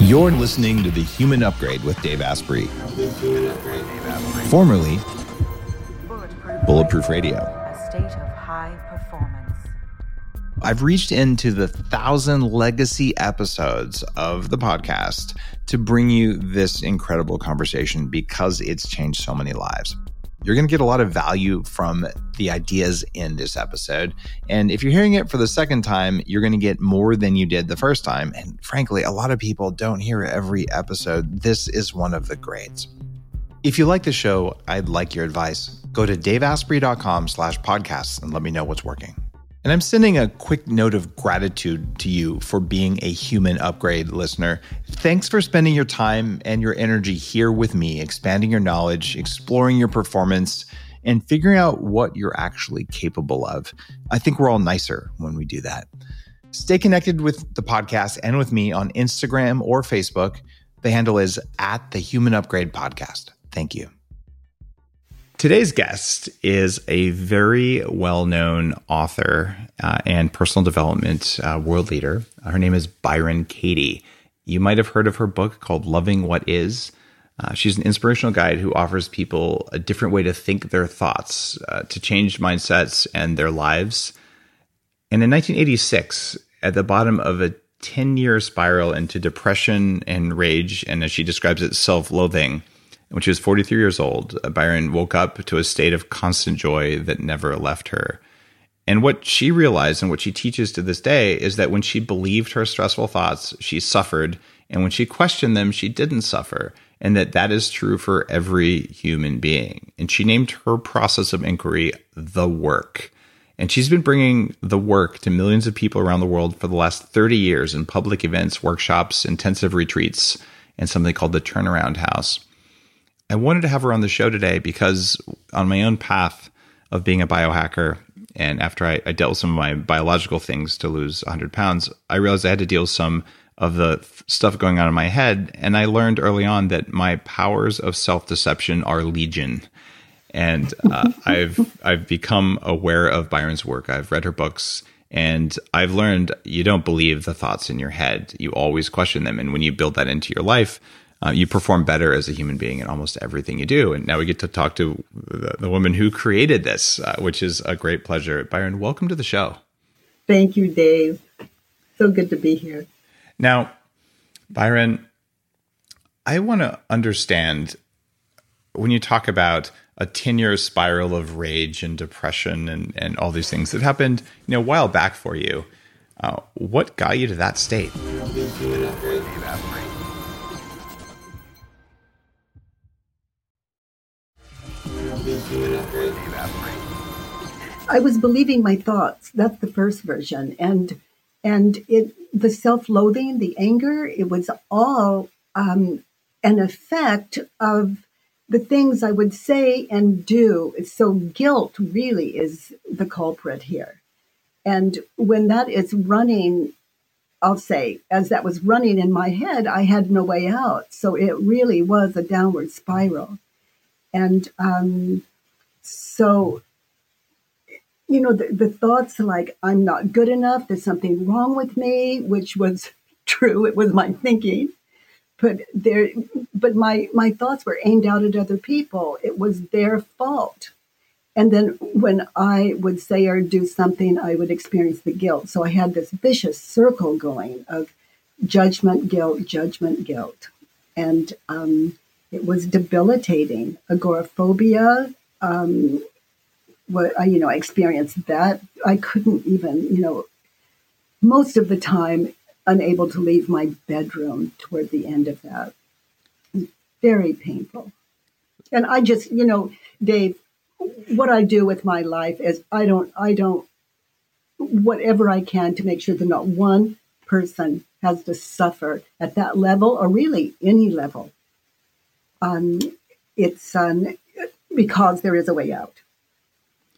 You're listening to The Human Upgrade with Dave Asprey, formerly Bulletproof Radio. A state of high performance. I've reached into the thousand legacy episodes of the podcast to bring you this incredible conversation because it's changed so many lives. You're going to get a lot of value from the ideas in this episode. And if you're hearing it for the second time, you're going to get more than you did the first time. And frankly, a lot of people don't hear every episode. This is one of the greats. If you like the show, I'd like your advice. Go to daveasprey.com slash podcasts and let me know what's working. And I'm sending a quick note of gratitude to you for being a human upgrade listener. Thanks for spending your time and your energy here with me, expanding your knowledge, exploring your performance, and figuring out what you're actually capable of. I think we're all nicer when we do that. Stay connected with the podcast and with me on Instagram or Facebook. The handle is at the Human Upgrade Podcast. Thank you. Today's guest is a very well known author uh, and personal development uh, world leader. Her name is Byron Katie. You might have heard of her book called Loving What Is. Uh, she's an inspirational guide who offers people a different way to think their thoughts, uh, to change mindsets and their lives. And in 1986, at the bottom of a 10 year spiral into depression and rage, and as she describes it, self loathing, when she was 43 years old, uh, Byron woke up to a state of constant joy that never left her. And what she realized and what she teaches to this day is that when she believed her stressful thoughts, she suffered. And when she questioned them, she didn't suffer. And that that is true for every human being. And she named her process of inquiry the work. And she's been bringing the work to millions of people around the world for the last 30 years in public events, workshops, intensive retreats, and something called the Turnaround House. I wanted to have her on the show today because on my own path of being a biohacker, and after I, I dealt with some of my biological things to lose 100 pounds, I realized I had to deal with some of the stuff going on in my head. And I learned early on that my powers of self deception are legion. And uh, I've I've become aware of Byron's work. I've read her books, and I've learned you don't believe the thoughts in your head. You always question them, and when you build that into your life, uh, you perform better as a human being in almost everything you do. And now we get to talk to the, the woman who created this, uh, which is a great pleasure. Byron, welcome to the show. Thank you, Dave. So good to be here. Now, Byron, I want to understand when you talk about a 10 year spiral of rage and depression and, and all these things that happened you know, a while back for you. Uh, what got you to that state? I was believing my thoughts. That's the first version, and and it the self-loathing, the anger, it was all um, an effect of the things I would say and do. So guilt really is the culprit here, and when that is running. I'll say, as that was running in my head, I had no way out. So it really was a downward spiral. And um, so, you know, the, the thoughts like, I'm not good enough, there's something wrong with me, which was true, it was my thinking. But there, but my my thoughts were aimed out at other people. It was their fault. And then when I would say or do something, I would experience the guilt. So I had this vicious circle going of judgment, guilt, judgment, guilt. And um, it was debilitating. Agoraphobia, um, what I, you know, I experienced that. I couldn't even, you know, most of the time unable to leave my bedroom toward the end of that. Very painful. And I just, you know, Dave, what I do with my life is I don't, I don't, whatever I can to make sure that not one person has to suffer at that level or really any level um, it's um, because there is a way out.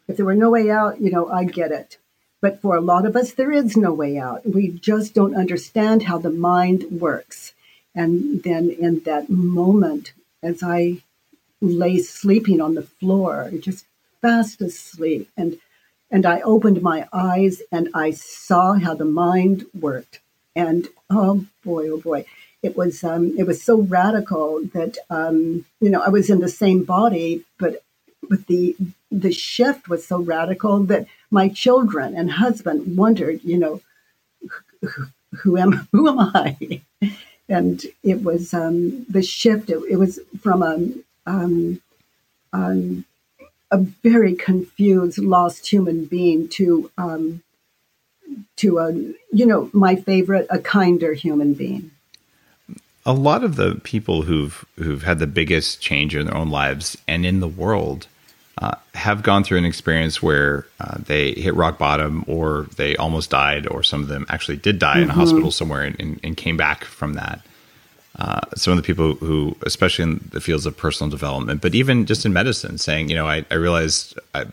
If there were no way out, you know, I get it. But for a lot of us, there is no way out. We just don't understand how the mind works. And then in that moment, as I lay sleeping on the floor, just fast asleep, and and I opened my eyes and I saw how the mind worked. And oh boy, oh boy, it was um, it was so radical that um, you know I was in the same body, but but the the shift was so radical that my children and husband wondered, you know, who, who am who am I? And it was um, the shift. It, it, was from a um, um, a very confused, lost human being to um, to a you know my favorite, a kinder human being a lot of the people who've who've had the biggest change in their own lives and in the world uh, have gone through an experience where uh, they hit rock bottom or they almost died or some of them actually did die mm-hmm. in a mm-hmm. hospital somewhere and, and, and came back from that uh, some of the people who especially in the fields of personal development but even just in medicine saying you know i, I realized I,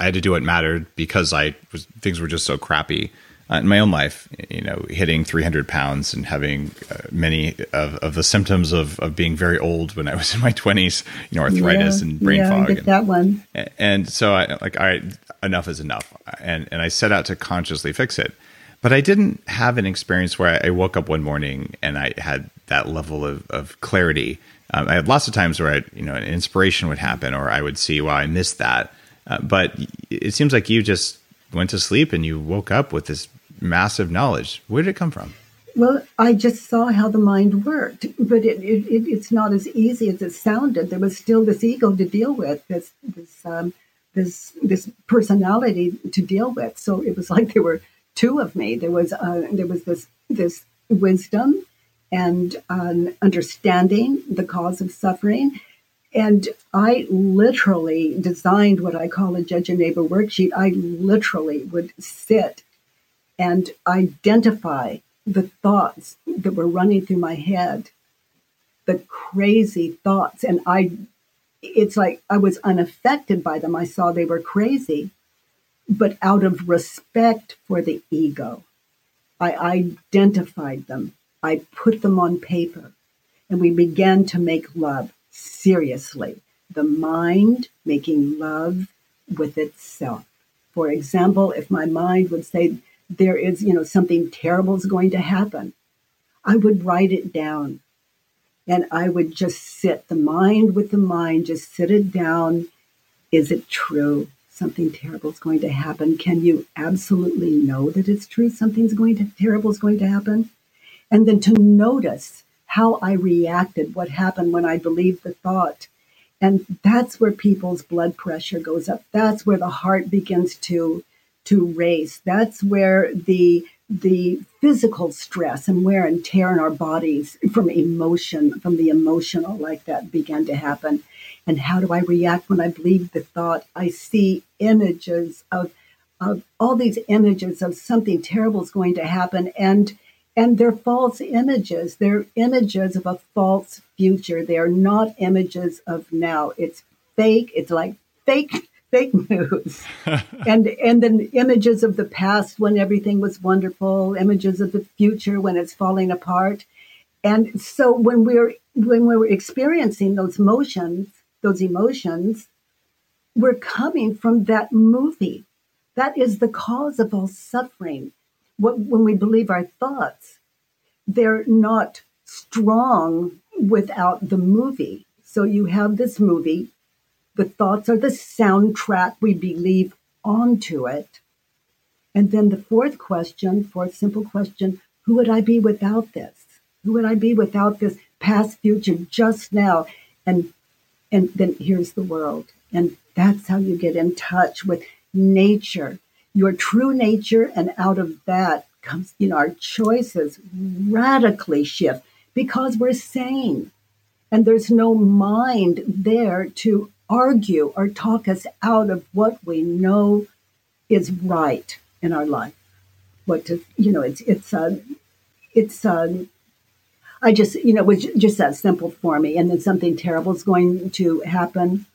I had to do what mattered because i was things were just so crappy uh, in my own life, you know, hitting 300 pounds and having uh, many of, of, the symptoms of, of being very old when I was in my 20s, you know, arthritis yeah, and brain yeah, fog. Get and, that one. And so I like, all right, enough is enough. And, and I set out to consciously fix it. But I didn't have an experience where I woke up one morning and I had that level of, of clarity. Um, I had lots of times where I, you know, an inspiration would happen or I would see, well, I missed that. Uh, but it seems like you just went to sleep and you woke up with this massive knowledge. Where did it come from? Well, I just saw how the mind worked, but it, it, it, it's not as easy as it sounded. There was still this ego to deal with, this this um, this this personality to deal with. So it was like there were two of me. There was uh, there was this this wisdom and um, understanding the cause of suffering, and I literally designed what I call a judge your neighbor worksheet. I literally would sit and identify the thoughts that were running through my head, the crazy thoughts. And I, it's like I was unaffected by them. I saw they were crazy, but out of respect for the ego, I identified them. I put them on paper and we began to make love seriously. The mind making love with itself. For example, if my mind would say, there is, you know, something terrible is going to happen, I would write it down and I would just sit the mind with the mind, just sit it down. Is it true? Something terrible is going to happen. Can you absolutely know that it's true? Something's going to terrible is going to happen. And then to notice how I reacted, what happened when I believed the thought. And that's where people's blood pressure goes up. That's where the heart begins to to race. That's where the the physical stress and wear and tear in our bodies from emotion, from the emotional like that began to happen. And how do I react when I believe the thought? I see images of of all these images of something terrible is going to happen and and they're false images. They're images of a false future. They are not images of now. It's fake. It's like fake fake news. And and then images of the past when everything was wonderful images of the future when it's falling apart. And so when we're when we're experiencing those motions those emotions we're coming from that movie. That is the cause of all suffering. What, when we believe our thoughts they're not strong without the movie. So you have this movie the thoughts are the soundtrack we believe onto it. And then the fourth question, fourth simple question, who would I be without this? Who would I be without this past, future, just now? And and then here's the world. And that's how you get in touch with nature, your true nature, and out of that comes, you know, our choices radically shift because we're sane. And there's no mind there to argue or talk us out of what we know is right in our life. What to, you know, it's, it's, uh, it's, uh, I just, you know, it was just that simple for me. And then something terrible is going to happen.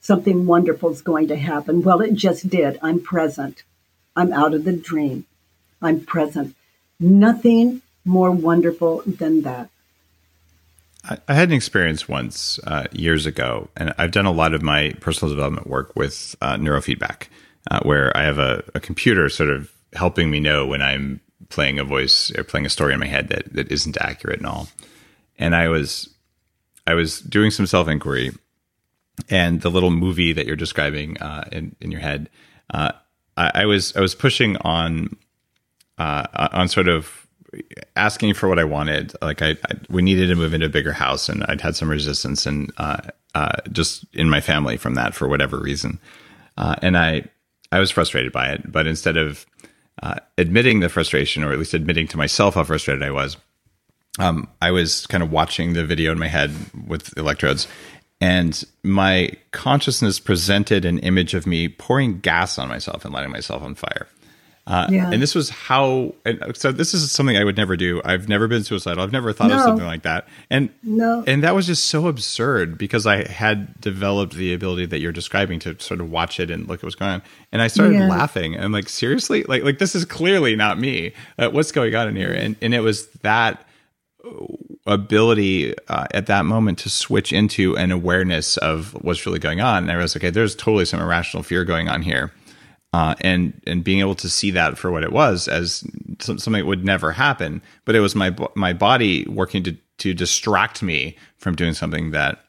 Something wonderful is going to happen. Well, it just did. I'm present. I'm out of the dream. I'm present. Nothing more wonderful than that. I had an experience once uh, years ago, and I've done a lot of my personal development work with uh, neurofeedback, uh, where I have a, a, computer sort of helping me know when I'm playing a voice or playing a story in my head that that isn't accurate and all. And I was I was doing some self inquiry, and the little movie that you're describing uh, in in your head, uh, I, I, was I was pushing on uh, on sort of asking for what I wanted. Like I, I, we needed to move into a bigger house, and I'd had some resistance and uh, uh, just in my family from that for whatever reason, uh, and I I was frustrated by it. But instead of admitting the frustration, or at least admitting to myself how frustrated I was, um, I was kind of watching the video in my head with electrodes, and my consciousness presented an image of me pouring gas on myself and lighting myself on fire. Uh, yeah. And this was how. so this is something I would never do. I've never been suicidal. I've never thought no. of something like that. And no. And that was just so absurd because I had developed the ability that you're describing to sort of watch it and look at what's going on. And I started yeah. laughing. And I'm like, seriously, like like this is clearly not me. Uh, what's going on in here? And and it was that ability uh, at that moment to switch into an awareness of what's really going on. And I was okay, there's totally some irrational fear going on here. Uh, and and being able to see that for what it was as something that would never happen, but it was my my body working to to distract me from doing something that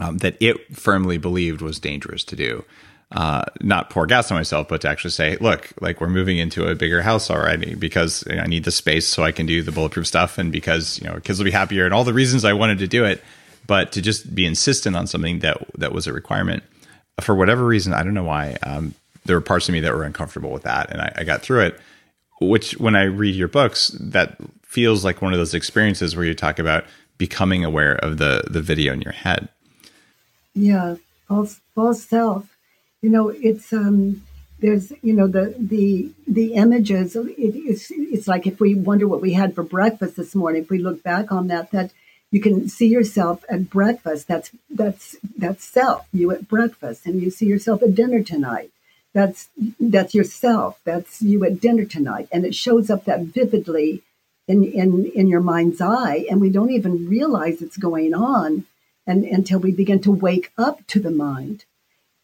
um, that it firmly believed was dangerous to do uh, not pour gas on myself, but to actually say, look, like we're moving into a bigger house already because you know, I need the space so I can do the bulletproof stuff and because, you know, kids will be happier and all the reasons I wanted to do it. But to just be insistent on something that, that was a requirement for whatever reason, I don't know why, um, there were parts of me that were uncomfortable with that. And I, I got through it, which when I read your books, that feels like one of those experiences where you talk about becoming aware of the, the video in your head. Yeah. False, false self you know it's um there's you know the the the images it, it's it's like if we wonder what we had for breakfast this morning if we look back on that that you can see yourself at breakfast that's that's that's self you at breakfast and you see yourself at dinner tonight that's that's yourself that's you at dinner tonight and it shows up that vividly in in in your mind's eye and we don't even realize it's going on and until we begin to wake up to the mind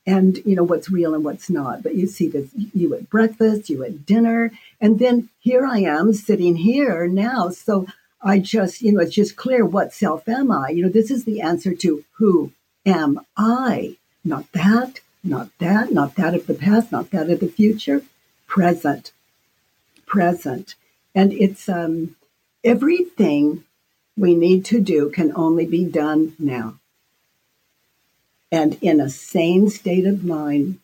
and you know what's real and what's not. But you see this you at breakfast, you at dinner, and then here I am sitting here now. So I just, you know, it's just clear what self am I? You know, this is the answer to who am I? Not that, not that, not that of the past, not that of the future. Present. Present. And it's um everything we need to do can only be done now and in a sane state of mind,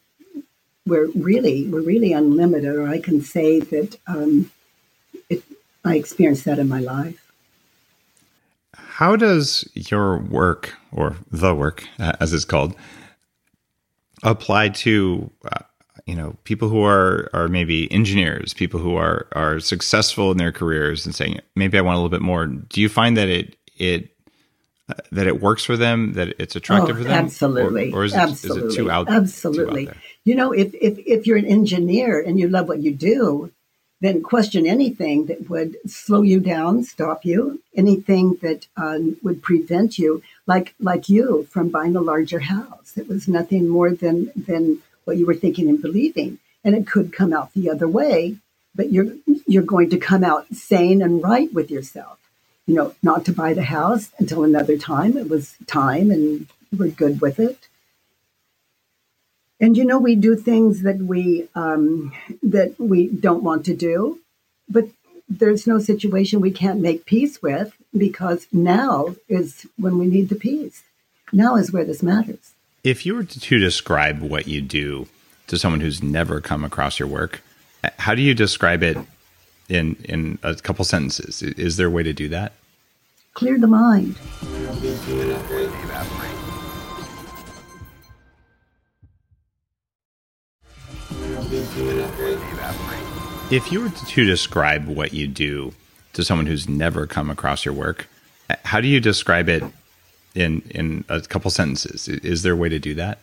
we're really we're really unlimited. Or I can say that um, it, I experienced that in my life. How does your work, or the work, uh, as it's called, apply to uh, you know people who are are maybe engineers, people who are are successful in their careers, and saying maybe I want a little bit more? Do you find that it it that it works for them, that it's attractive oh, for them? Absolutely. Or, or is, it, absolutely. is, it, too out? Absolutely. Too out you know, if, if, if you're an engineer and you love what you do, then question anything that would slow you down, stop you, anything that um, would prevent you, like like you, from buying a larger house. It was nothing more than than what you were thinking and believing, and it could come out the other way. But you're you're going to come out sane and right with yourself you know, not to buy the house until another time. It was time and we're good with it. And you know, we do things that we um, that we don't want to do, but there's no situation we can't make peace with because now is when we need the peace. Now is where this matters. If you were to describe what you do to someone who's never come across your work, how do you describe it in in a couple sentences. Is there a way to do that? Clear the mind. If you were to describe what you do to someone who's never come across your work, how do you describe it in in a couple sentences? Is there a way to do that?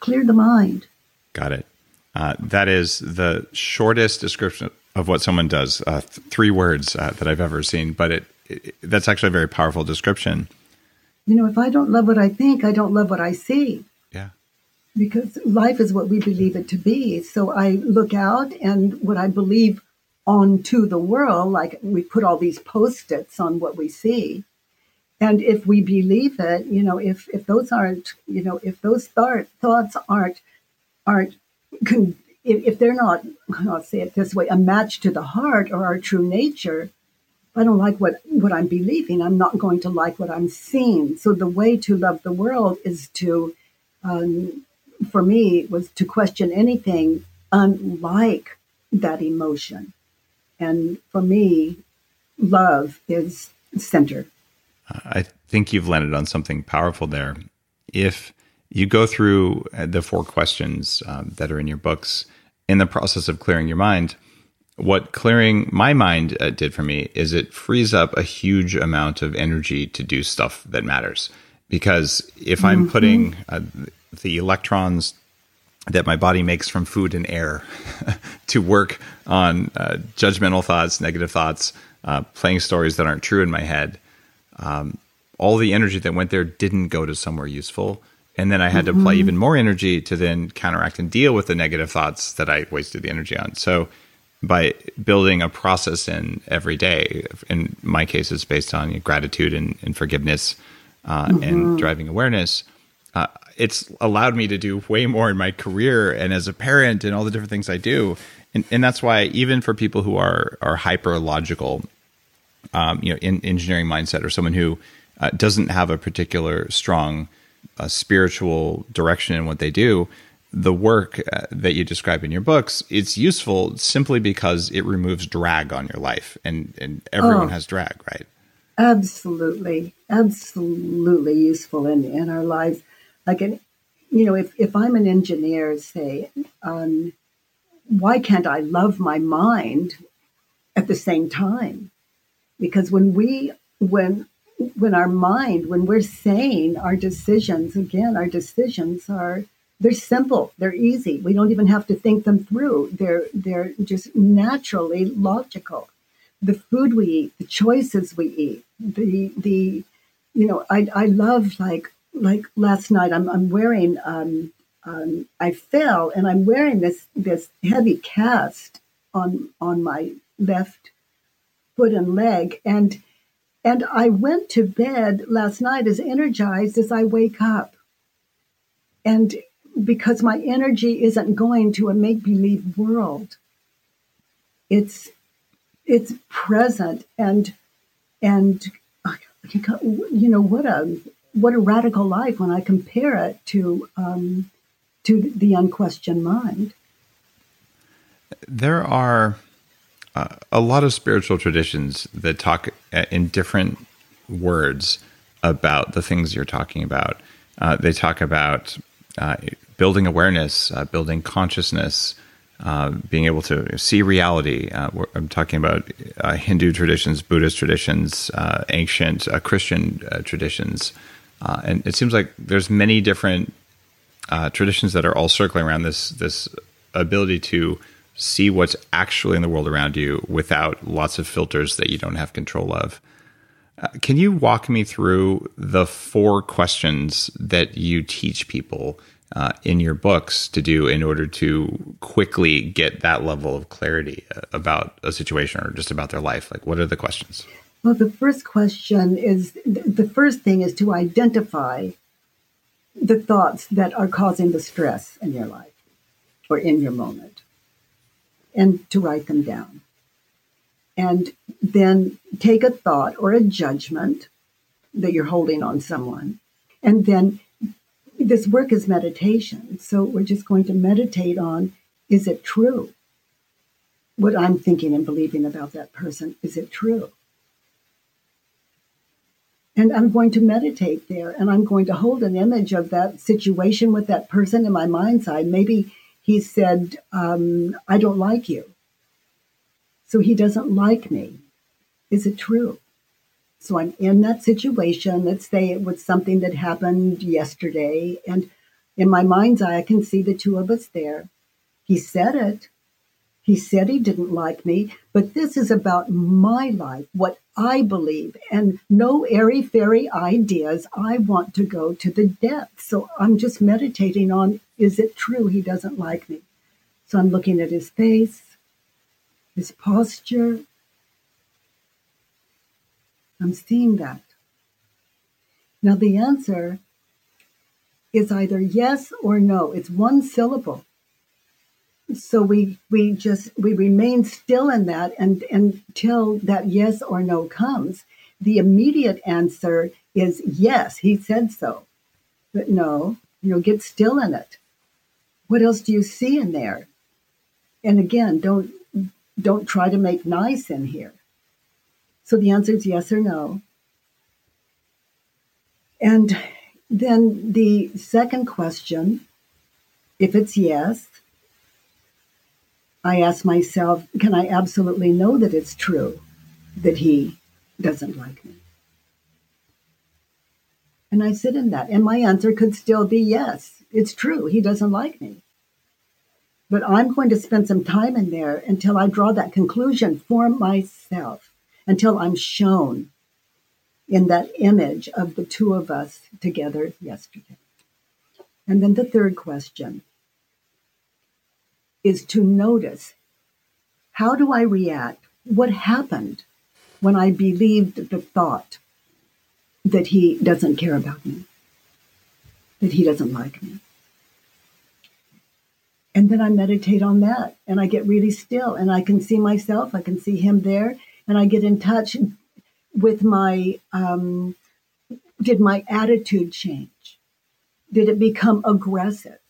Clear the mind. Got it. Uh, that is the shortest description of what someone does. Uh, th- three words uh, that I've ever seen, but it, it, that's actually a very powerful description. You know, if I don't love what I think, I don't love what I see. Because life is what we believe it to be. So I look out, and what I believe onto the world, like we put all these post-its on what we see. And if we believe it, you know, if, if those aren't, you know, if those thought, thoughts aren't, aren't, con- if, if they're not, I'll say it this way, a match to the heart or our true nature, I don't like what, what I'm believing. I'm not going to like what I'm seeing. So the way to love the world is to, um, for me, was to question anything unlike that emotion. And for me, love is center. I think you've landed on something powerful there. If you go through uh, the four questions um, that are in your books in the process of clearing your mind, what clearing my mind uh, did for me is it frees up a huge amount of energy to do stuff that matters. Because if I'm mm-hmm. putting uh, the electrons that my body makes from food and air to work on uh, judgmental thoughts, negative thoughts, uh, playing stories that aren't true in my head. Um, all the energy that went there didn't go to somewhere useful. And then I had mm-hmm. to play even more energy to then counteract and deal with the negative thoughts that I wasted the energy on. So, by building a process in every day, in my case, it's based on gratitude and, and forgiveness uh, mm-hmm. and driving awareness. Uh, it's allowed me to do way more in my career and as a parent and all the different things I do. And, and that's why even for people who are are hyper logical, um, you know, in engineering mindset or someone who uh, doesn't have a particular strong uh, spiritual direction in what they do, the work uh, that you describe in your books it's useful simply because it removes drag on your life, and and everyone oh, has drag, right? Absolutely, absolutely useful in in our lives like an you know if, if i'm an engineer say um, why can't i love my mind at the same time? Because when we when when our mind when we're saying our decisions again our decisions are they're simple they're easy. We don't even have to think them through. They're they're just naturally logical. The food we eat the choices we eat the the you know i i love like like last night, I'm, I'm wearing, um, um, I fell and I'm wearing this, this heavy cast on, on my left foot and leg. And, and I went to bed last night as energized as I wake up. And because my energy isn't going to a make believe world, it's, it's present and, and, you know, what a, what a radical life when I compare it to um, to the unquestioned mind. There are uh, a lot of spiritual traditions that talk uh, in different words about the things you're talking about. Uh, they talk about uh, building awareness, uh, building consciousness, uh, being able to see reality. I'm talking about Hindu traditions, Buddhist traditions, ancient Christian traditions. Uh, and it seems like there's many different uh, traditions that are all circling around this this ability to see what's actually in the world around you without lots of filters that you don't have control of. Uh, can you walk me through the four questions that you teach people uh, in your books to do in order to quickly get that level of clarity uh, about a situation or just about their life? Like, what are the questions? Well, the first question is the first thing is to identify the thoughts that are causing the stress in your life or in your moment and to write them down. And then take a thought or a judgment that you're holding on someone. And then this work is meditation. So we're just going to meditate on is it true? What I'm thinking and believing about that person, is it true? And I'm going to meditate there and I'm going to hold an image of that situation with that person in my mind's eye. Maybe he said, um, I don't like you. So he doesn't like me. Is it true? So I'm in that situation. Let's say it was something that happened yesterday. And in my mind's eye, I can see the two of us there. He said it. He said he didn't like me, but this is about my life, what I believe, and no airy fairy ideas. I want to go to the depths. So I'm just meditating on is it true he doesn't like me? So I'm looking at his face his posture. I'm seeing that. Now, the answer is either yes or no. It's one syllable. So we we just we remain still in that and until that yes or no comes. The immediate answer is yes, he said so. But no, you know, get still in it. What else do you see in there? And again, don't don't try to make nice in here. So the answer is yes or no. And then the second question, if it's yes, I ask myself, can I absolutely know that it's true that he doesn't like me? And I sit in that. And my answer could still be yes, it's true. He doesn't like me. But I'm going to spend some time in there until I draw that conclusion for myself, until I'm shown in that image of the two of us together yesterday. And then the third question is to notice how do I react? What happened when I believed the thought that he doesn't care about me, that he doesn't like me? And then I meditate on that and I get really still and I can see myself, I can see him there, and I get in touch with my, um, did my attitude change? Did it become aggressive?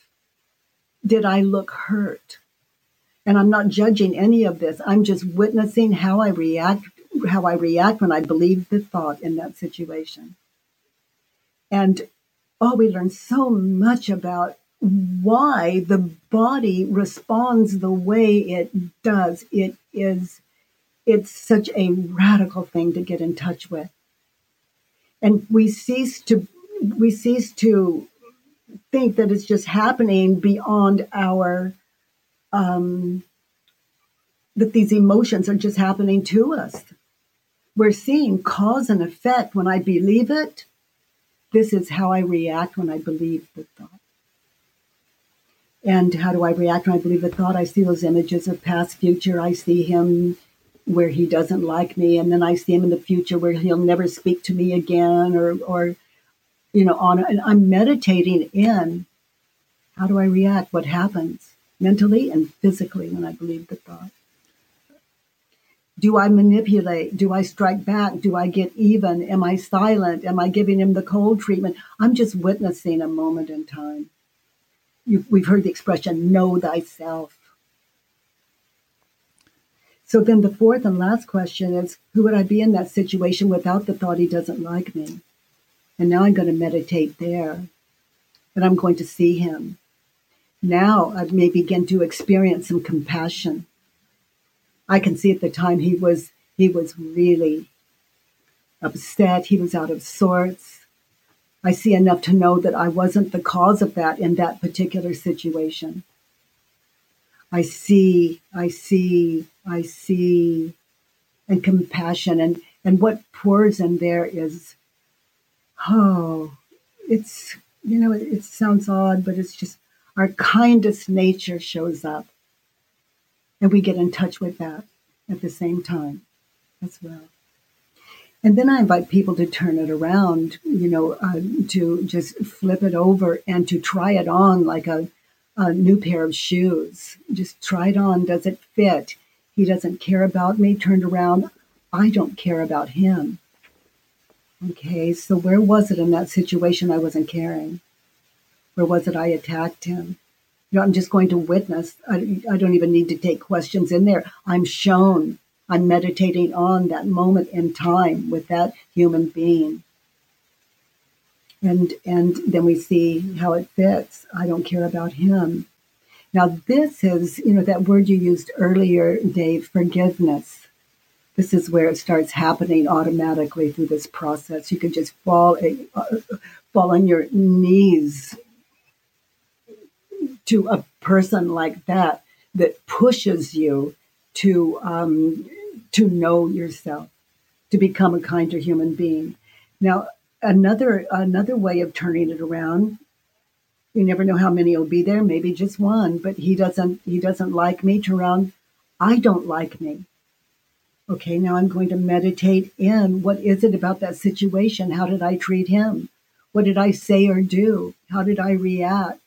Did I look hurt? And I'm not judging any of this. I'm just witnessing how I react, how I react when I believe the thought in that situation. And oh, we learn so much about why the body responds the way it does. It is, it's such a radical thing to get in touch with. And we cease to, we cease to think that it's just happening beyond our um, that these emotions are just happening to us. We're seeing cause and effect. When I believe it, this is how I react when I believe the thought. And how do I react when I believe the thought? I see those images of past, future. I see him where he doesn't like me, and then I see him in the future where he'll never speak to me again, or, or you know, on. And I'm meditating in how do I react? What happens? Mentally and physically when I believe the thought. Do I manipulate? Do I strike back? Do I get even? Am I silent? Am I giving him the cold treatment? I'm just witnessing a moment in time. You've, we've heard the expression, know thyself. So then the fourth and last question is who would I be in that situation without the thought he doesn't like me? And now I'm going to meditate there. And I'm going to see him now I may begin to experience some compassion. I can see at the time he was he was really upset. He was out of sorts. I see enough to know that I wasn't the cause of that in that particular situation. I see, I see, I see, and compassion and and what pours in there is, oh, it's you know it, it sounds odd, but it's just our kindest nature shows up. And we get in touch with that at the same time as well. And then I invite people to turn it around, you know, uh, to just flip it over and to try it on like a, a new pair of shoes. Just try it on. Does it fit? He doesn't care about me. Turned around. I don't care about him. Okay, so where was it in that situation I wasn't caring? Or was it I attacked him? You know, I'm just going to witness. I, I don't even need to take questions in there. I'm shown. I'm meditating on that moment in time with that human being. And and then we see how it fits. I don't care about him. Now this is, you know, that word you used earlier, Dave, forgiveness. This is where it starts happening automatically through this process. You can just fall uh, fall on your knees to a person like that that pushes you to um, to know yourself, to become a kinder human being. Now, another another way of turning it around. You never know how many will be there. Maybe just one, but he doesn't. He doesn't like me. Turn around. I don't like me. Okay, now I'm going to meditate in what is it about that situation? How did I treat him? What did I say or do? How did I react?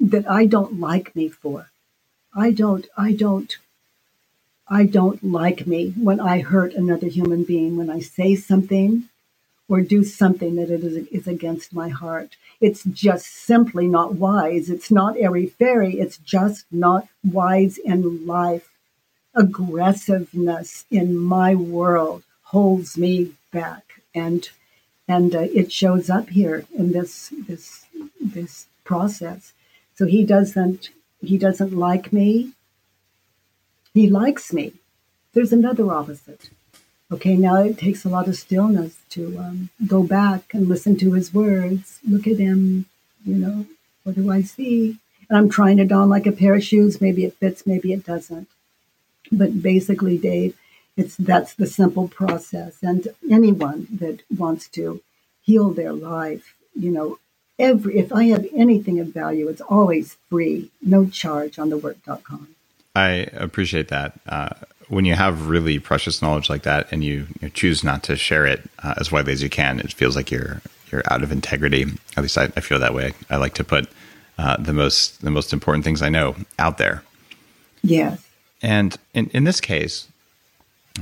That I don't like me for. I don't, I don't, I don't like me when I hurt another human being, when I say something or do something that it is, is against my heart. It's just simply not wise. It's not airy fairy. It's just not wise in life. Aggressiveness in my world holds me back, and and uh, it shows up here in this this this process. So he doesn't he doesn't like me. He likes me. There's another opposite. Okay, now it takes a lot of stillness to um, go back and listen to his words, look at him, you know, what do I see? And I'm trying it on like a pair of shoes. Maybe it fits, maybe it doesn't. But basically, Dave, it's that's the simple process. And anyone that wants to heal their life, you know, every if I have anything of value, it's always free, no charge on the work.com. I appreciate that. Uh, when you have really precious knowledge like that and you, you choose not to share it uh, as widely as you can, it feels like you're you're out of integrity. At least I, I feel that way. I like to put uh, the most the most important things I know out there. Yes. And in, in this case,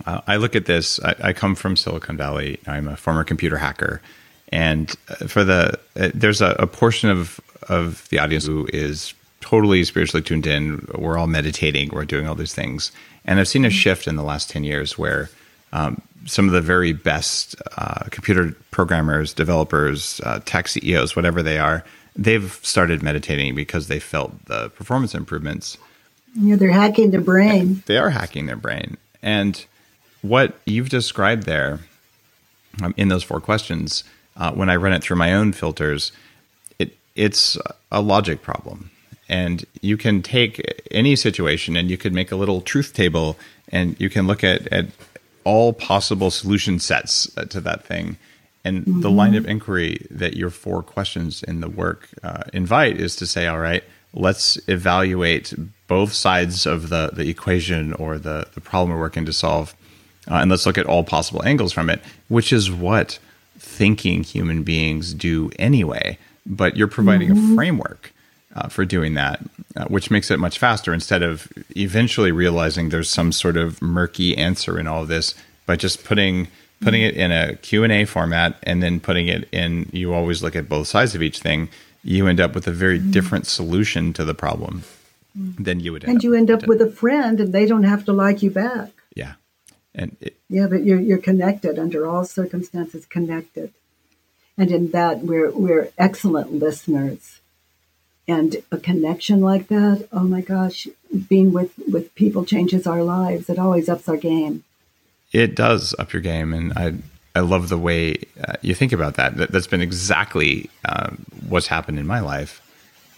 uh, I look at this. I, I, come from Silicon Valley. I'm a former computer hacker, and uh, for the uh, there's a, a portion of of the audience who is totally spiritually tuned in. We're all meditating. We're doing all these things. And I've seen a shift in the last 10 years where um, some of the very best uh, computer programmers, developers, uh, tech CEOs, whatever they are, they've started meditating because they felt the performance improvements. Yeah, they're hacking their brain. They are hacking their brain. And what you've described there um, in those four questions, uh, when I run it through my own filters, it it's a logic problem and you can take any situation and you could make a little truth table and you can look at, at all possible solution sets to that thing and mm-hmm. the line of inquiry that your four questions in the work uh, invite is to say all right let's evaluate both sides of the, the equation or the, the problem we're working to solve uh, and let's look at all possible angles from it which is what thinking human beings do anyway but you're providing mm-hmm. a framework uh, for doing that, uh, which makes it much faster instead of eventually realizing there's some sort of murky answer in all of this by just putting putting it in a Q&A format and then putting it in you always look at both sides of each thing you end up with a very mm-hmm. different solution to the problem than you would and you end up with a friend and they don't have to like you back and it, yeah but you're, you're connected under all circumstances connected. And in that we're we're excellent listeners. And a connection like that oh my gosh being with with people changes our lives. It always ups our game. It does up your game and i i love the way uh, you think about that. that has been exactly uh, what's happened in my life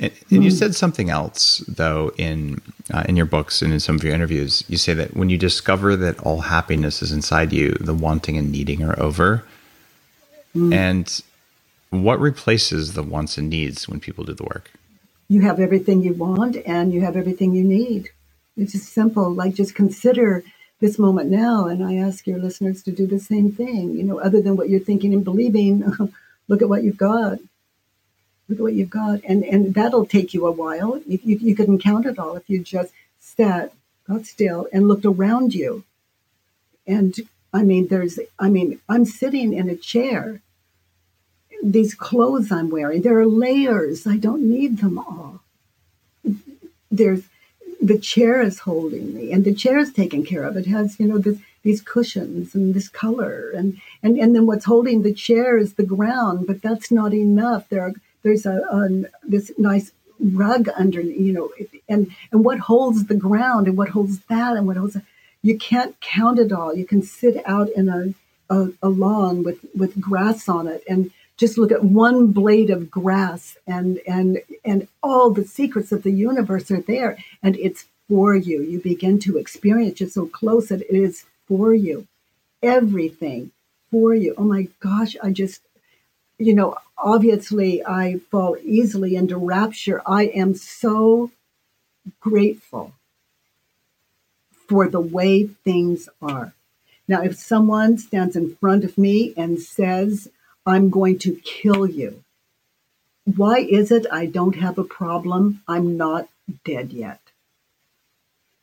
and, and mm. you said something else though in uh, in your books and in some of your interviews you say that when you discover that all happiness is inside you the wanting and needing are over mm. and what replaces the wants and needs when people do the work you have everything you want and you have everything you need. It's just simple. Like just consider this moment now. And I ask your listeners to do the same thing. You know, other than what you're thinking and believing, look at what you've got. At what you've got. And and that'll take you a while. You, you, you couldn't count it all if you just sat, got still, and looked around you. And I mean, there's, I mean, I'm sitting in a chair these clothes I'm wearing. There are layers. I don't need them all. There's the chair is holding me, and the chair is taken care of. It has, you know, this, these cushions and this color, and and and then what's holding the chair is the ground. But that's not enough. There, are, there's a, a this nice rug under, you know, and and what holds the ground, and what holds that, and what holds. You can't count it all. You can sit out in a a, a lawn with with grass on it, and just look at one blade of grass and and and all the secrets of the universe are there and it's for you you begin to experience it so close that it is for you everything for you oh my gosh i just you know obviously i fall easily into rapture i am so grateful for the way things are. Now, if someone stands in front of me and says, I'm going to kill you, why is it I don't have a problem? I'm not dead yet.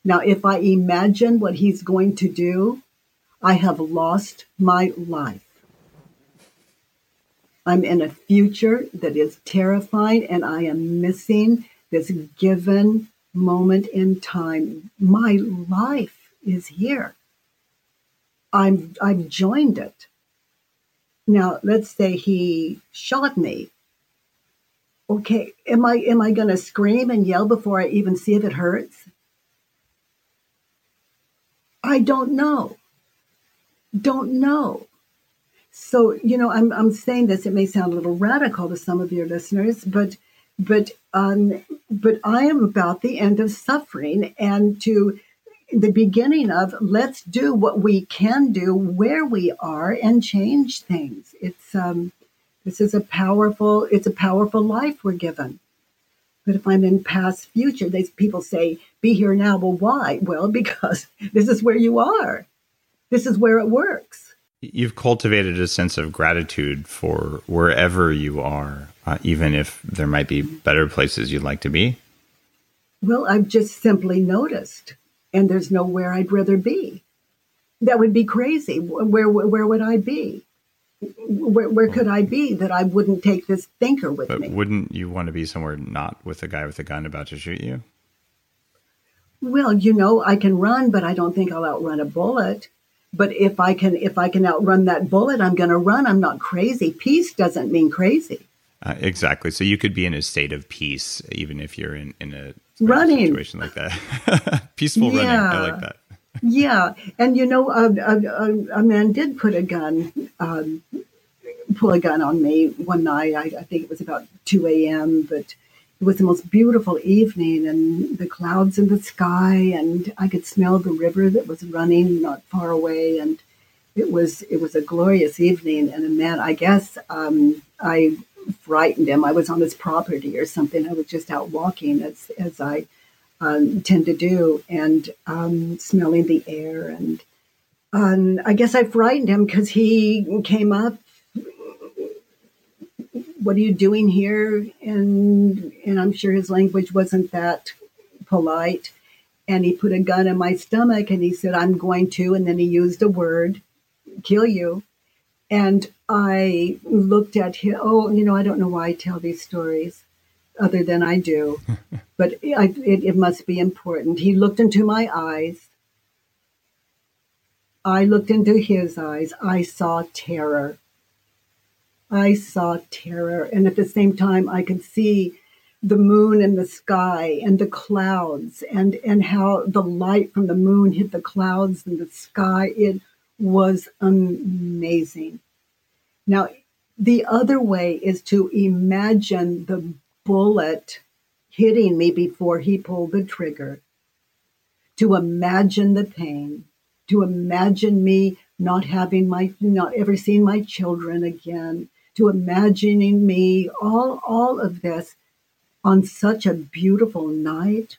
Now, if I imagine what he's going to do, I have lost my life. I'm in a future that is terrifying and I am missing this given moment in time. My life is here. I'm I've joined it. Now, let's say he shot me. Okay, am I am I going to scream and yell before I even see if it hurts? I don't know. Don't know. So, you know, I'm I'm saying this it may sound a little radical to some of your listeners, but but um but I am about the end of suffering and to the beginning of let's do what we can do where we are and change things. It's um, this is a powerful it's a powerful life we're given. But if I'm in past future, these people say, be here now. Well, why? Well, because this is where you are. This is where it works. You've cultivated a sense of gratitude for wherever you are, uh, even if there might be better places you'd like to be. Well, I've just simply noticed and there's nowhere I'd rather be. That would be crazy. Where where would I be? Where, where could I be that I wouldn't take this thinker with but me? Wouldn't you want to be somewhere not with a guy with a gun about to shoot you? Well, you know, I can run, but I don't think I'll outrun a bullet. But if I can, if I can outrun that bullet, I'm going to run. I'm not crazy. Peace doesn't mean crazy. Uh, exactly. So you could be in a state of peace, even if you're in in a running situation like that. Peaceful yeah. running. I like that. yeah, and you know, a, a, a, man did put a gun, um, pull a gun on me one night. I, I think it was about two a.m., but it was the most beautiful evening, and the clouds in the sky, and I could smell the river that was running not far away, and it was it was a glorious evening. And a man, I guess, um, I frightened him. I was on his property or something. I was just out walking as as I um, tend to do, and um, smelling the air. And um, I guess I frightened him because he came up. What are you doing here? And and I'm sure his language wasn't that polite. And he put a gun in my stomach and he said, "I'm going to." And then he used a word, "kill you." And I looked at him. Oh, you know, I don't know why I tell these stories other than I do, but I, it, it must be important. He looked into my eyes. I looked into his eyes. I saw terror. I saw terror. And at the same time, I could see the moon and the sky and the clouds and, and how the light from the moon hit the clouds and the sky. It was amazing. Now, the other way is to imagine the bullet hitting me before he pulled the trigger, to imagine the pain, to imagine me not having my, not ever seeing my children again, to imagining me, all, all of this on such a beautiful night.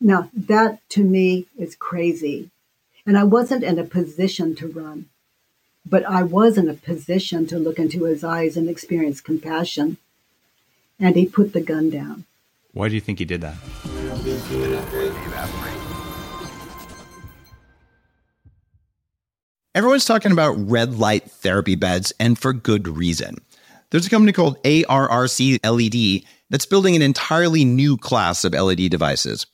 Now, that to me is crazy. And I wasn't in a position to run. But I was in a position to look into his eyes and experience compassion. And he put the gun down. Why do you think he did that? Everyone's talking about red light therapy beds, and for good reason. There's a company called ARRC LED that's building an entirely new class of LED devices.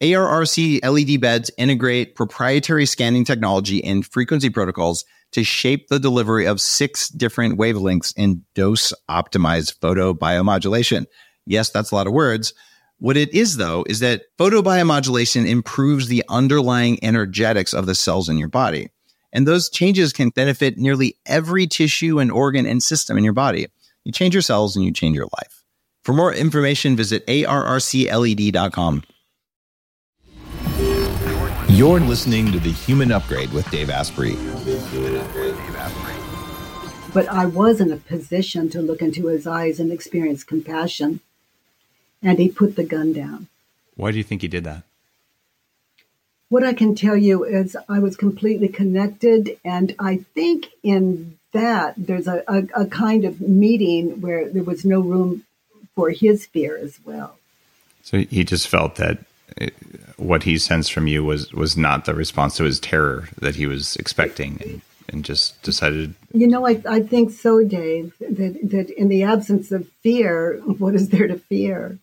ARRC LED beds integrate proprietary scanning technology and frequency protocols to shape the delivery of six different wavelengths in dose optimized photobiomodulation. Yes, that's a lot of words. What it is, though, is that photobiomodulation improves the underlying energetics of the cells in your body. And those changes can benefit nearly every tissue and organ and system in your body. You change your cells and you change your life. For more information, visit arrcled.com. You're listening to The Human Upgrade with Dave Asprey. But I was in a position to look into his eyes and experience compassion. And he put the gun down. Why do you think he did that? What I can tell you is I was completely connected, and I think in that there's a, a, a kind of meeting where there was no room for his fear as well. So he just felt that it, what he sensed from you was was not the response to his terror that he was expecting, and, and just decided. You know, I I think so, Dave. That that in the absence of fear, what is there to fear?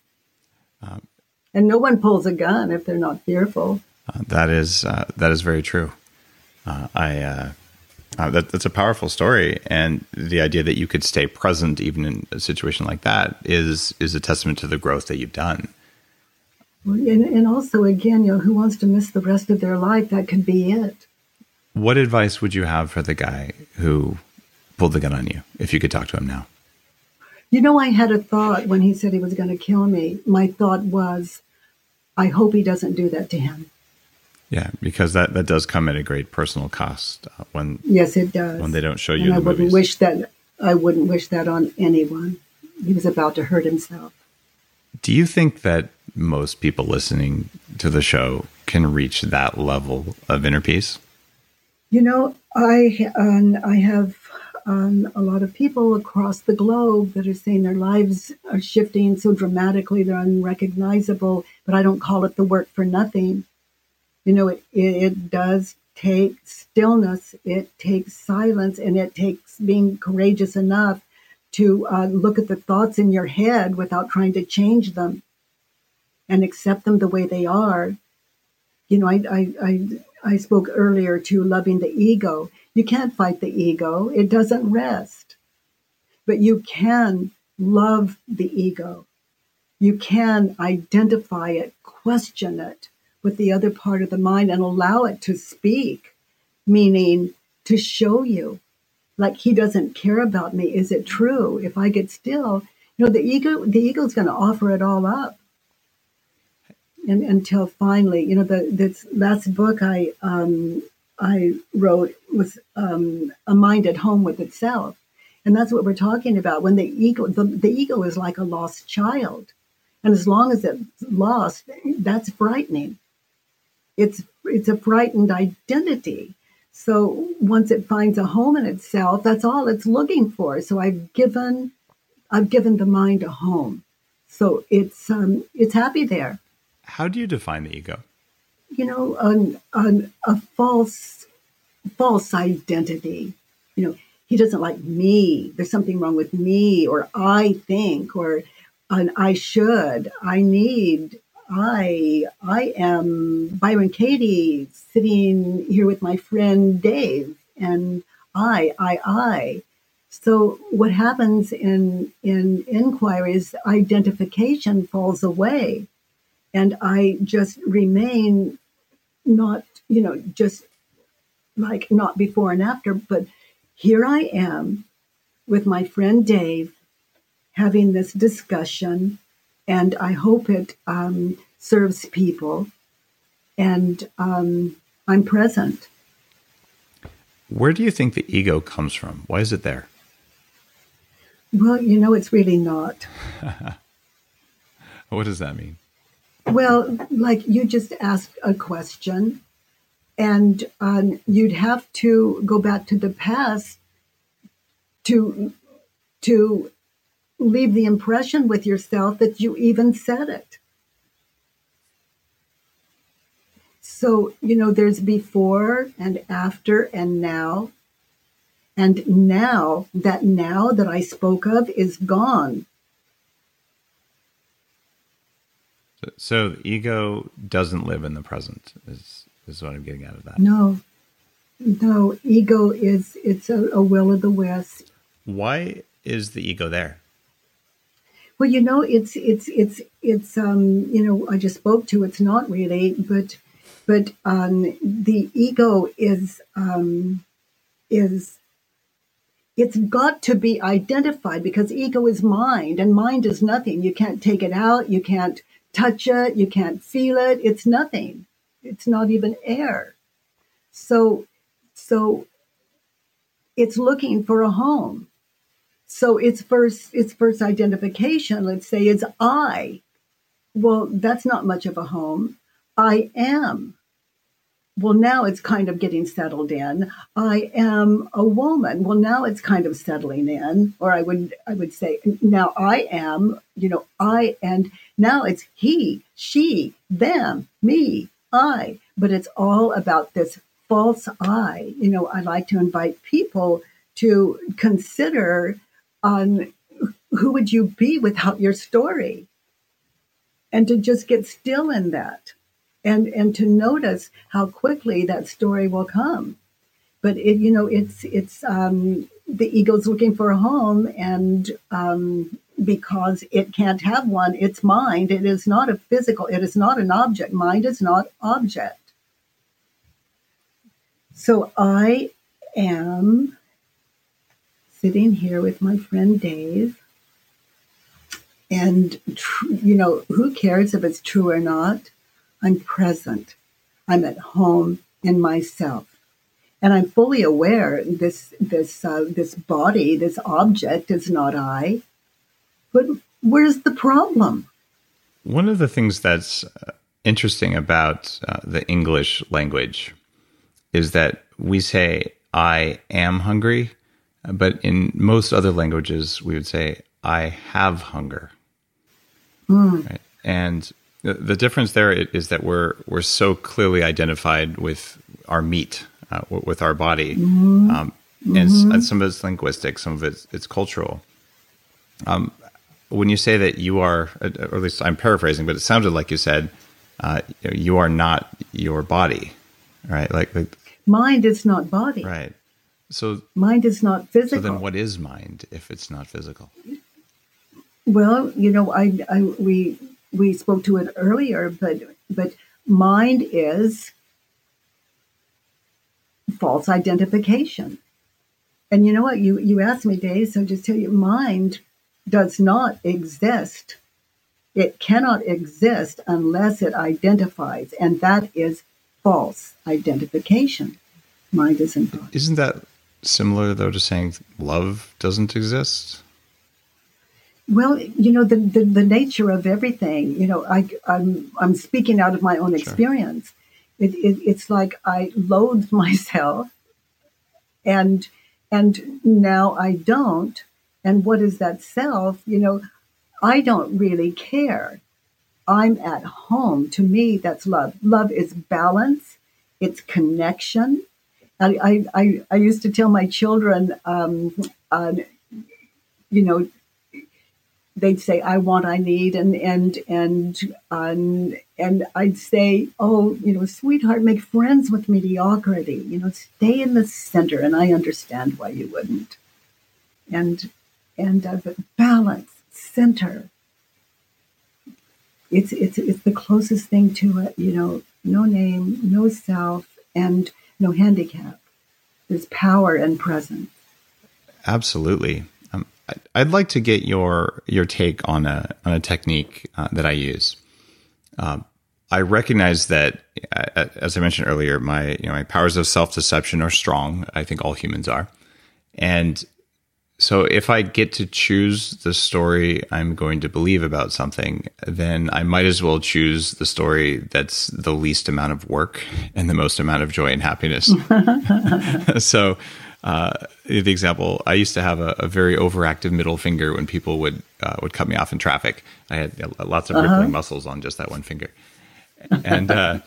Um, and no one pulls a gun if they're not fearful. Uh, that is uh, that is very true. Uh, I uh, uh, that, that's a powerful story, and the idea that you could stay present even in a situation like that is is a testament to the growth that you've done. And, and also, again, you know, who wants to miss the rest of their life? That could be it. What advice would you have for the guy who pulled the gun on you? If you could talk to him now. You know, I had a thought when he said he was going to kill me. My thought was, I hope he doesn't do that to him. Yeah, because that, that does come at a great personal cost uh, when yes, it does when they don't show you. And I wouldn't movies. wish that I wouldn't wish that on anyone. He was about to hurt himself. Do you think that most people listening to the show can reach that level of inner peace? You know, I um, I have um, a lot of people across the globe that are saying their lives are shifting so dramatically they're unrecognizable. But I don't call it the work for nothing you know, it, it does take stillness, it takes silence, and it takes being courageous enough to uh, look at the thoughts in your head without trying to change them and accept them the way they are. You know, I, I, I, I spoke earlier to loving the ego. You can't fight the ego, it doesn't rest. But you can love the ego. You can identify it, question it, with the other part of the mind and allow it to speak, meaning to show you. Like he doesn't care about me. Is it true? If I get still, you know, the ego, the ego is going to offer it all up. And until finally, you know, the this last book I um, I wrote was um, a mind at home with itself, and that's what we're talking about. When the ego, the, the ego is like a lost child, and as long as it's lost, that's frightening it's it's a frightened identity. So once it finds a home in itself, that's all it's looking for. So I've given I've given the mind a home. So it's um, it's happy there. How do you define the ego? You know, an, an, a false false identity. You know, he doesn't like me. There's something wrong with me, or I think, or an I should. I need. I I am Byron Katie sitting here with my friend Dave and I I I. So what happens in in inquiries identification falls away. And I just remain not you know just like not before and after but here I am with my friend Dave having this discussion and I hope it um, serves people. And um, I'm present. Where do you think the ego comes from? Why is it there? Well, you know, it's really not. what does that mean? Well, like you just asked a question, and um, you'd have to go back to the past to to leave the impression with yourself that you even said it. So, you know, there's before and after and now. And now, that now that I spoke of is gone. So, the ego doesn't live in the present, is, is what I'm getting out of that. No, no, ego is, it's a, a will of the West. Why is the ego there? Well, you know, it's it's it's it's um, you know, I just spoke to it's not really, but but um, the ego is um, is it's got to be identified because ego is mind and mind is nothing. You can't take it out, you can't touch it, you can't feel it. It's nothing. It's not even air. So so it's looking for a home. So its first its first identification, let's say, is I. Well, that's not much of a home. I am. well, now it's kind of getting settled in. I am a woman. Well, now it's kind of settling in. Or I would, I would say, now I am, you know, I, and now it's he, she, them, me, I. But it's all about this false I. You know, I like to invite people to consider on who would you be without your story? And to just get still in that and and to notice how quickly that story will come. But it you know it's it's um, the ego's looking for a home and um, because it can't have one its mind. It is not a physical it is not an object. Mind is not object. So i am sitting here with my friend dave and tr- you know who cares if it's true or not I'm present. I'm at home in myself. And I'm fully aware this this uh, this body, this object is not I. But where's the problem? One of the things that's uh, interesting about uh, the English language is that we say I am hungry, but in most other languages we would say I have hunger. Mm. Right? And the, the difference there is that we're we're so clearly identified with our meat, uh, with our body, mm-hmm. Um, and mm-hmm. some of it's linguistic, some of it's it's cultural. Um, when you say that you are, or at least I'm paraphrasing, but it sounded like you said uh, you are not your body, right? Like, like mind is not body, right? So mind is not physical. So then, what is mind if it's not physical? Well, you know, I, I we we spoke to it earlier, but but mind is false identification. And you know what? You you asked me, Dave, so just tell you, mind does not exist. It cannot exist unless it identifies, and that is false identification. Mind isn't. Isn't that similar though to saying love doesn't exist? Well, you know the, the, the nature of everything. You know, I I'm I'm speaking out of my own experience. It, it, it's like I loathe myself, and and now I don't. And what is that self? You know, I don't really care. I'm at home. To me, that's love. Love is balance. It's connection. I I I, used to tell my children, um, uh, you know they'd say i want i need and and and um, and i'd say oh you know sweetheart make friends with mediocrity you know stay in the center and i understand why you wouldn't. And and uh, balance center. It's it's it's the closest thing to it you know no name no self and no handicap there's power and presence absolutely I'd like to get your your take on a on a technique uh, that I use. Um, I recognize that, uh, as I mentioned earlier, my you know my powers of self deception are strong. I think all humans are, and so if I get to choose the story I'm going to believe about something, then I might as well choose the story that's the least amount of work and the most amount of joy and happiness. so uh, the example, I used to have a, a, very overactive middle finger when people would uh, would cut me off in traffic. I had lots of rippling uh-huh. muscles on just that one finger, and uh,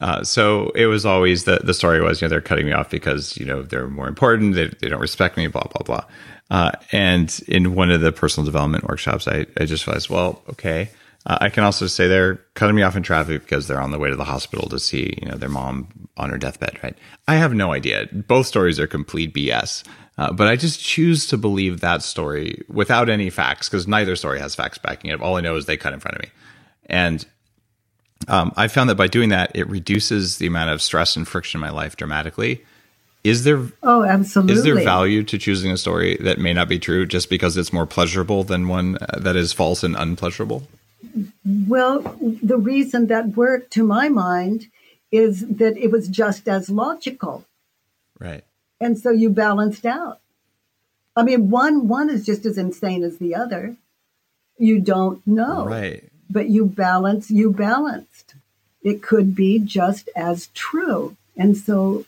uh, so it was always the the story was you know they're cutting me off because you know they're more important. They, they don't respect me. Blah blah blah. Uh, and in one of the personal development workshops, I, I just realized, well, okay, uh, I can also say they're cutting me off in traffic because they're on the way to the hospital to see, you know, their mom on her deathbed, right? I have no idea. Both stories are complete BS. Uh, but I just choose to believe that story without any facts because neither story has facts backing it up. All I know is they cut in front of me. And um, I found that by doing that, it reduces the amount of stress and friction in my life dramatically. Is there oh absolutely is there value to choosing a story that may not be true just because it's more pleasurable than one uh, that is false and unpleasurable? Well, the reason that worked to my mind is that it was just as logical. Right. And so you balanced out. I mean, one one is just as insane as the other. You don't know. Right. But you balance, you balanced. it could be just as true. And so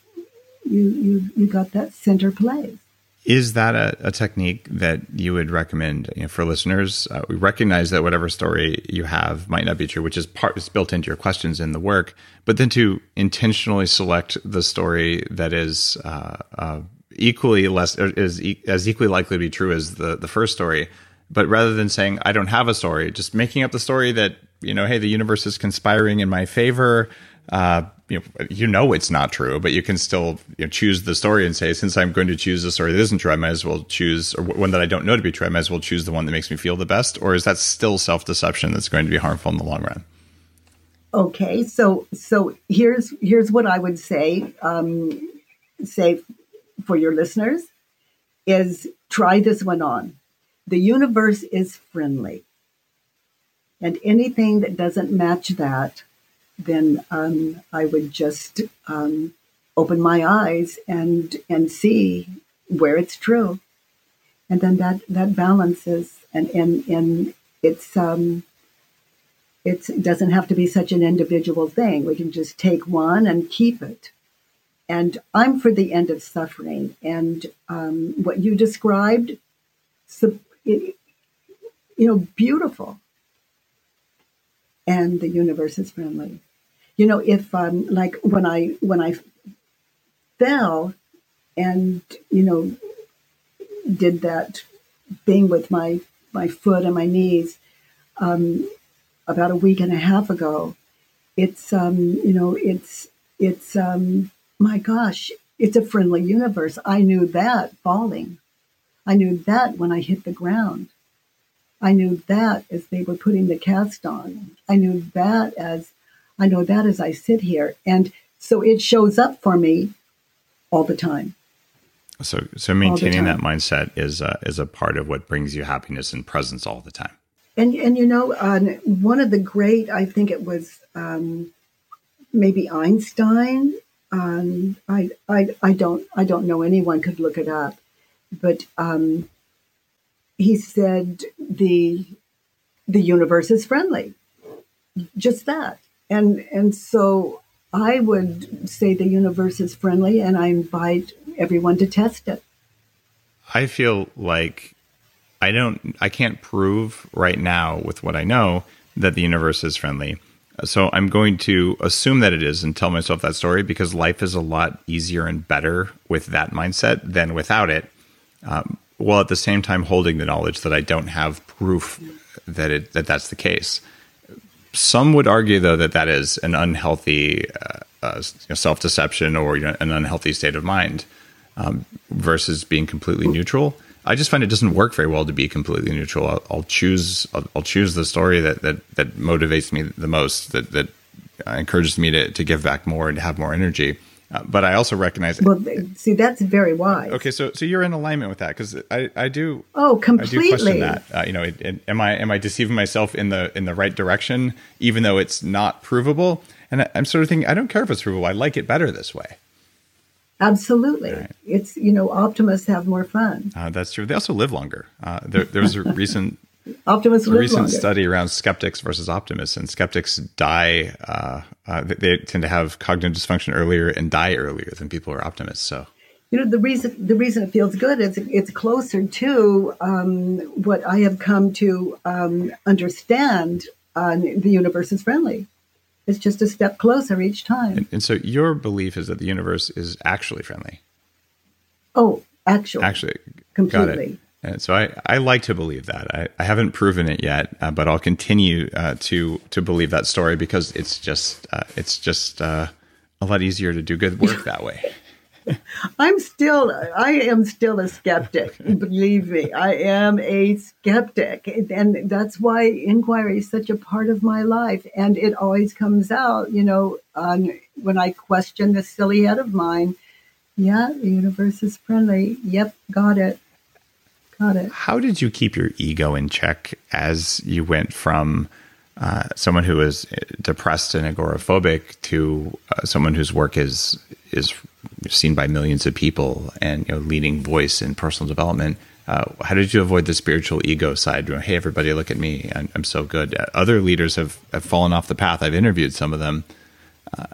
you you you got that center place. Is that a, a technique that you would recommend you know, for listeners? Uh, we recognize that whatever story you have might not be true, which is part is built into your questions in the work. But then to intentionally select the story that is uh, uh, equally less is e- as equally likely to be true as the the first story. But rather than saying I don't have a story, just making up the story that you know, hey, the universe is conspiring in my favor. Uh, you know, you know it's not true, but you can still you know, choose the story and say, since I'm going to choose the story that isn't true, I might as well choose, or one that I don't know to be true, I might as well choose the one that makes me feel the best. Or is that still self deception that's going to be harmful in the long run? Okay, so so here's here's what I would say um, say for your listeners is try this one on. The universe is friendly, and anything that doesn't match that then um, I would just um, open my eyes and and see where it's true, and then that that balances and and and it's um, it's, it doesn't have to be such an individual thing. We can just take one and keep it. And I'm for the end of suffering. And um, what you described, you know, beautiful. And the universe is friendly you know, if um, like when I when I fell and you know did that thing with my my foot and my knees um, about a week and a half ago, it's um, you know it's it's um, my gosh, it's a friendly universe. I knew that falling. I knew that when I hit the ground. I knew that as they were putting the cast on. I knew that as I know that as I sit here. And so it shows up for me all the time. So, so maintaining that mindset is uh, is a part of what brings you happiness and presence all the time. And and you know, uh, one of the great, I think it was um, maybe Einstein. Um, I, I I don't I don't know anyone could look it up, but um, he said the the universe is friendly. Just that and and so I would say the universe is friendly, and I invite everyone to test it. I feel like I don't, I can't prove right now with what I know that the universe is friendly. So I'm going to assume that it is and tell myself that story because life is a lot easier and better with that mindset than without it. Um, while at the same time holding the knowledge that I don't have proof that it that that's the case. Some would argue, though, that that is an unhealthy uh, uh, self deception or you know, an unhealthy state of mind um, versus being completely neutral. I just find it doesn't work very well to be completely neutral. I'll, I'll choose I'll, I'll, choose the story that, that that motivates me the most, that that encourages me to to give back more and have more energy. Uh, but I also recognize. It. Well, see, that's very wise. Okay, so so you're in alignment with that because I, I do. Oh, completely. I do question that. Uh, you know, it, it, am I am I deceiving myself in the in the right direction, even though it's not provable? And I, am sort of thinking, I don't care if it's provable. I like it better this way. Absolutely, right. it's you know, optimists have more fun. Uh, that's true. They also live longer. Uh, there, there was a recent optimists a recent longer. study around skeptics versus optimists, and skeptics die. Uh, uh, they tend to have cognitive dysfunction earlier and die earlier than people who are optimists. So, you know, the reason the reason it feels good is it's closer to um, what I have come to um, understand. the universe is friendly. It's just a step closer each time. And, and so, your belief is that the universe is actually friendly. Oh, actually, actually, completely. And so I, I like to believe that. I, I haven't proven it yet, uh, but I'll continue uh, to to believe that story because it's just uh, it's just uh, a lot easier to do good work that way. I'm still I am still a skeptic. believe me, I am a skeptic, and that's why inquiry is such a part of my life. And it always comes out, you know, on, when I question the silly head of mine. Yeah, the universe is friendly. Yep, got it Got it. How did you keep your ego in check as you went from uh, someone who is depressed and agoraphobic to uh, someone whose work is is seen by millions of people and you know leading voice in personal development? Uh, how did you avoid the spiritual ego side? hey, everybody, look at me! I'm, I'm so good. Other leaders have, have fallen off the path. I've interviewed some of them.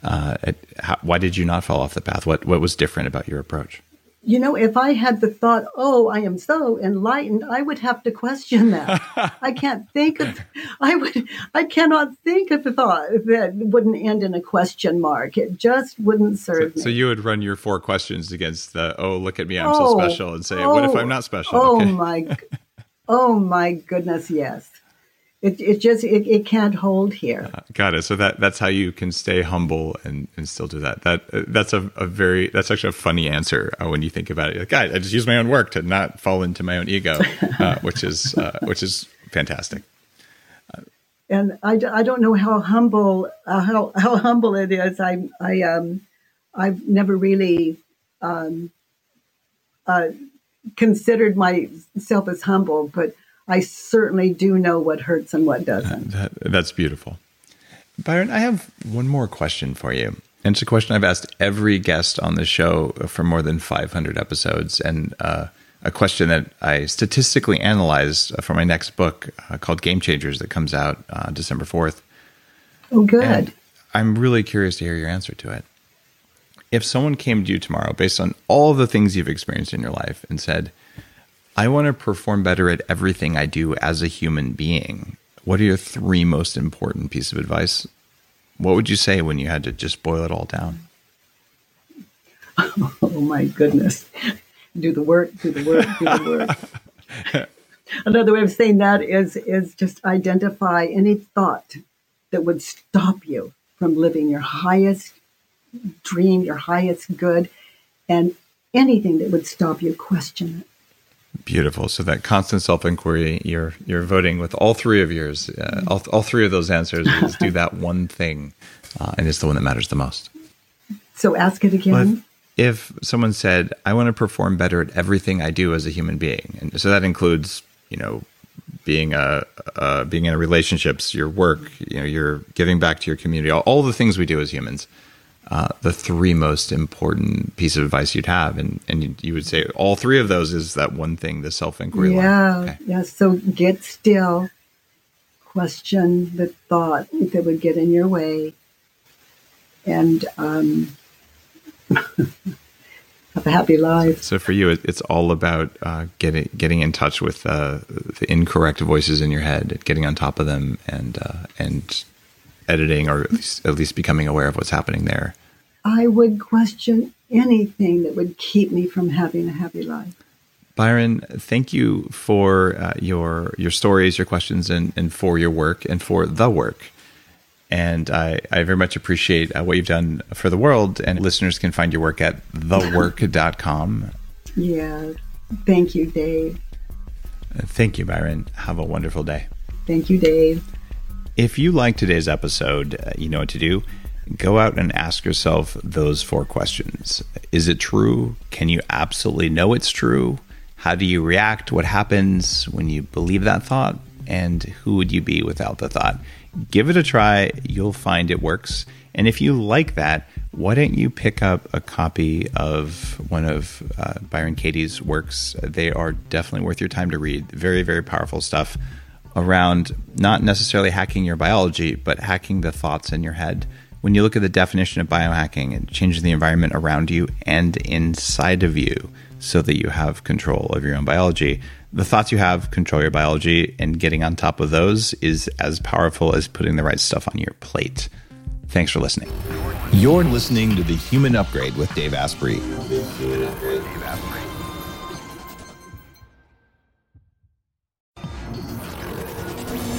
Uh, how, why did you not fall off the path? What what was different about your approach? You know, if I had the thought, "Oh, I am so enlightened," I would have to question that. I can't think of, I would, I cannot think of a thought that wouldn't end in a question mark. It just wouldn't serve so, me. So you would run your four questions against the, "Oh, look at me, I'm oh, so special," and say, oh, "What if I'm oh, not special?" Oh okay. my, oh my goodness, yes it, it just it, it can't hold here. Uh, got it. So that that's how you can stay humble and and still do that. That uh, that's a, a very that's actually a funny answer uh, when you think about it. Like i just use my own work to not fall into my own ego uh, which is uh, which is fantastic. And I, I don't know how humble uh, how how humble it is. I i um i've never really um uh considered myself as humble but I certainly do know what hurts and what doesn't. That, that's beautiful. Byron, I have one more question for you. And it's a question I've asked every guest on the show for more than 500 episodes, and uh, a question that I statistically analyzed for my next book uh, called Game Changers that comes out uh, December 4th. Oh, good. And I'm really curious to hear your answer to it. If someone came to you tomorrow based on all the things you've experienced in your life and said, I want to perform better at everything I do as a human being. What are your three most important pieces of advice? What would you say when you had to just boil it all down? Oh my goodness. Do the work, do the work, do the work. Another way of saying that is is just identify any thought that would stop you from living your highest dream, your highest good, and anything that would stop you, question it. Beautiful. So that constant self inquiry, you're you're voting with all three of yours. Uh, all, all three of those answers is do that one thing, uh, and it's the one that matters the most. So ask it again. if, if someone said, "I want to perform better at everything I do as a human being," and so that includes, you know, being a uh, being in a relationships, your work, you know, you're giving back to your community, all, all the things we do as humans uh, the three most important piece of advice you'd have. And and you, you, would say all three of those is that one thing the self-inquiry yeah okay. yeah. So get still question the thought that would get in your way. And um, have a happy life. So for you it's all about uh, getting getting in touch with uh, the incorrect voices in your head getting on top of them and uh, and editing or at least, at least becoming aware of what's happening there? I would question anything that would keep me from having a happy life. Byron, thank you for uh, your your stories, your questions, and, and for your work and for the work. And I, I very much appreciate uh, what you've done for the world. And listeners can find your work at thework.com. yeah. Thank you, Dave. Thank you, Byron. Have a wonderful day. Thank you, Dave. If you like today's episode, uh, you know what to do. Go out and ask yourself those four questions. Is it true? Can you absolutely know it's true? How do you react? What happens when you believe that thought? And who would you be without the thought? Give it a try. You'll find it works. And if you like that, why don't you pick up a copy of one of uh, Byron Katie's works? They are definitely worth your time to read. Very, very powerful stuff around not necessarily hacking your biology, but hacking the thoughts in your head. When you look at the definition of biohacking, it changes the environment around you and inside of you so that you have control of your own biology. The thoughts you have control your biology, and getting on top of those is as powerful as putting the right stuff on your plate. Thanks for listening. You're listening to The Human Upgrade with Dave Asprey.